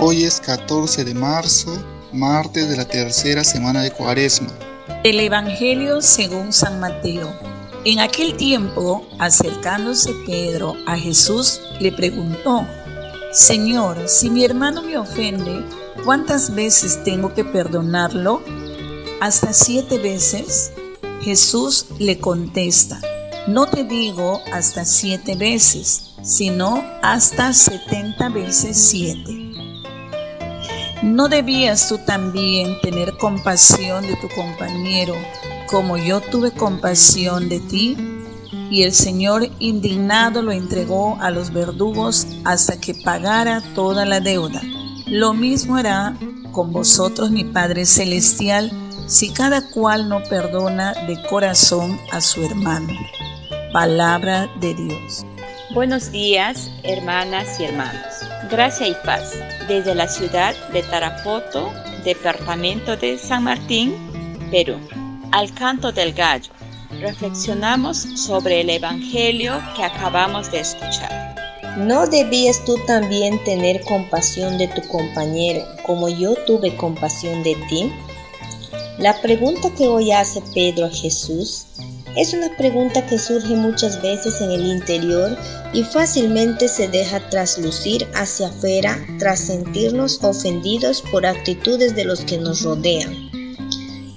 Hoy es 14 de marzo, martes de la tercera semana de Cuaresma. El Evangelio según San Mateo. En aquel tiempo, acercándose Pedro a Jesús, le preguntó, Señor, si mi hermano me ofende, ¿cuántas veces tengo que perdonarlo? ¿Hasta siete veces? Jesús le contesta, no te digo hasta siete veces, sino hasta setenta veces siete. ¿No debías tú también tener compasión de tu compañero como yo tuve compasión de ti? Y el Señor indignado lo entregó a los verdugos hasta que pagara toda la deuda. Lo mismo hará con vosotros mi Padre Celestial si cada cual no perdona de corazón a su hermano. Palabra de Dios. Buenos días, hermanas y hermanos. Gracia y paz. Desde la ciudad de Tarapoto, departamento de San Martín, Perú. Al canto del gallo. Reflexionamos sobre el Evangelio que acabamos de escuchar. ¿No debías tú también tener compasión de tu compañero como yo tuve compasión de ti? La pregunta que hoy hace Pedro a Jesús es una pregunta que surge muchas veces en el interior y fácilmente se deja traslucir hacia afuera tras sentirnos ofendidos por actitudes de los que nos rodean.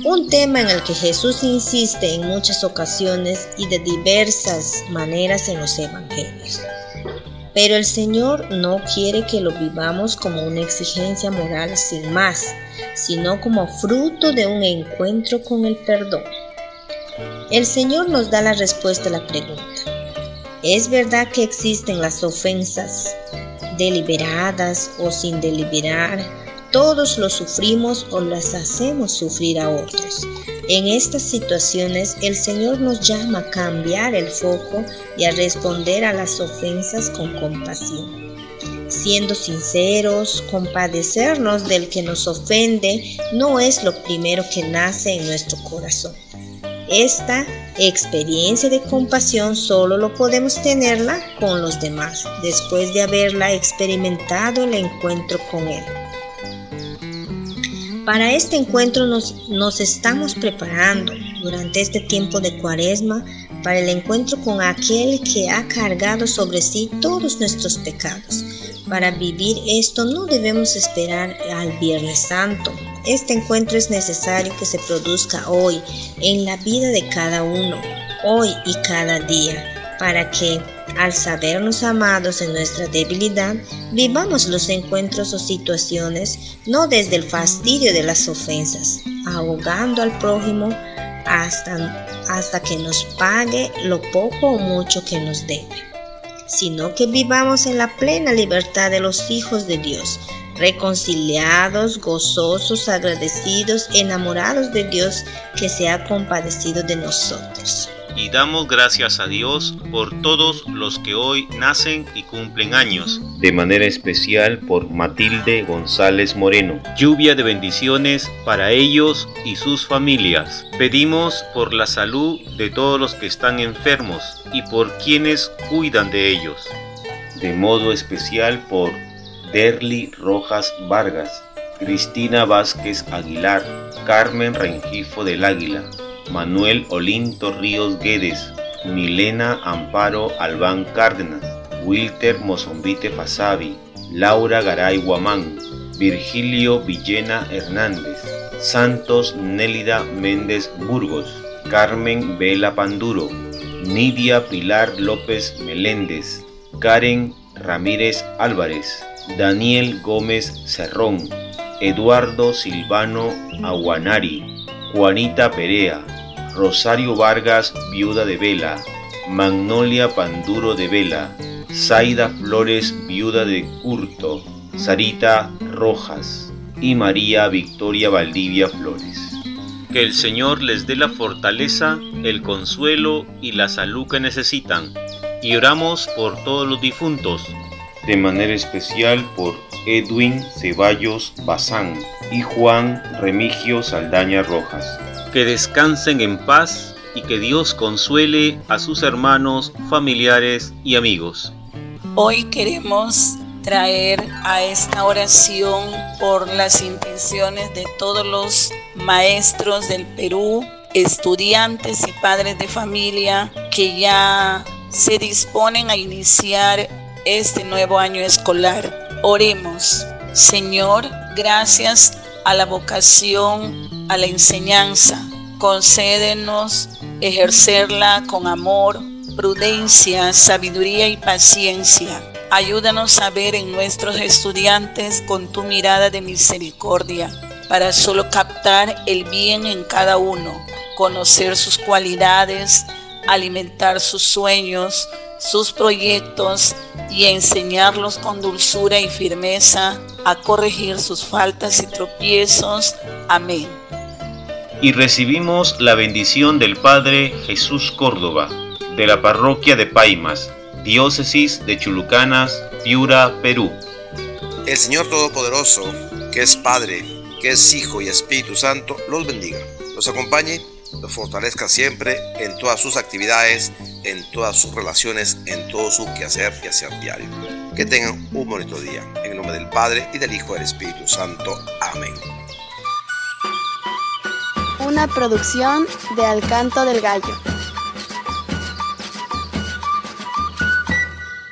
Un tema en el que Jesús insiste en muchas ocasiones y de diversas maneras en los evangelios. Pero el Señor no quiere que lo vivamos como una exigencia moral sin más, sino como fruto de un encuentro con el perdón. El Señor nos da la respuesta a la pregunta. ¿Es verdad que existen las ofensas deliberadas o sin deliberar? Todos lo sufrimos o las hacemos sufrir a otros. En estas situaciones el Señor nos llama a cambiar el foco y a responder a las ofensas con compasión. Siendo sinceros, compadecernos del que nos ofende no es lo primero que nace en nuestro corazón. Esta experiencia de compasión solo lo podemos tenerla con los demás, después de haberla experimentado el encuentro con Él. Para este encuentro nos, nos, estamos preparando durante este tiempo de cuaresma para el encuentro con aquel que ha cargado sobre sí todos nuestros pecados. Para vivir esto no debemos esperar al Viernes Santo este encuentro es necesario que se produzca hoy, en la vida de cada uno, hoy y cada día, para que, al sabernos amados en nuestra debilidad, vivamos los encuentros o situaciones no desde el fastidio de las ofensas, ahogando al prójimo hasta, hasta que nos pague lo poco o mucho que nos debe, sino que vivamos en la plena libertad de los hijos de Dios, reconciliados, gozosos, agradecidos, enamorados de Dios que se ha compadecido de nosotros. Y damos gracias a Dios por todos los que hoy nacen y cumplen años. De manera especial por Matilde González Moreno. Lluvia de bendiciones para ellos y sus familias. Pedimos por la salud de todos los que están enfermos y por quienes cuidan de ellos. De modo especial por Derly Rojas Vargas, Cristina Vázquez Aguilar, Carmen Rengifo del Águila, Manuel Olinto Ríos Guedes, Milena Amparo Albán Cárdenas, Wilter Mozombite Fasabi, Laura Garay Guamán, Virgilio Villena Hernández, Santos Nélida Méndez Burgos, Carmen Vela Panduro, Nidia Pilar López Meléndez, Karen Ramírez Álvarez, Daniel Gómez Cerrón, Eduardo Silvano Aguanari, Juanita Perea, Rosario Vargas, viuda de Vela, Magnolia Panduro de Vela, Zaida Flores, viuda de Curto, Sarita Rojas y María Victoria Valdivia Flores. Que el Señor les dé la fortaleza, el consuelo y la salud que necesitan. Y oramos por todos los difuntos, de manera especial por Edwin Ceballos Bazán y Juan Remigio Saldaña Rojas. Que descansen en paz y que Dios consuele a sus hermanos, familiares y amigos. Hoy queremos traer a esta oración por las intenciones de todos los maestros del Perú, estudiantes y padres de familia que ya se disponen a iniciar este nuevo año escolar. Oremos. Señor, gracias a la vocación, a la enseñanza. Concédenos ejercerla con amor, prudencia, sabiduría y paciencia. Ayúdanos a ver en nuestros estudiantes con tu mirada de misericordia, para solo captar el bien en cada uno, conocer sus cualidades, alimentar sus sueños, sus proyectos y enseñarlos con dulzura y firmeza a corregir sus faltas y tropiezos. Amén. Y recibimos la bendición del Padre Jesús Córdoba, de la parroquia de Paimas, diócesis de Chulucanas, Piura, Perú. El Señor Todopoderoso, que es Padre, que es Hijo y Espíritu Santo, los bendiga, los acompañe, los fortalezca siempre en todas sus actividades, en todas sus relaciones, en todo su quehacer y hacer diario. Que tengan un bonito día. En el nombre del Padre y del Hijo y del Espíritu Santo. Amén. Una producción de Alcanto del Gallo.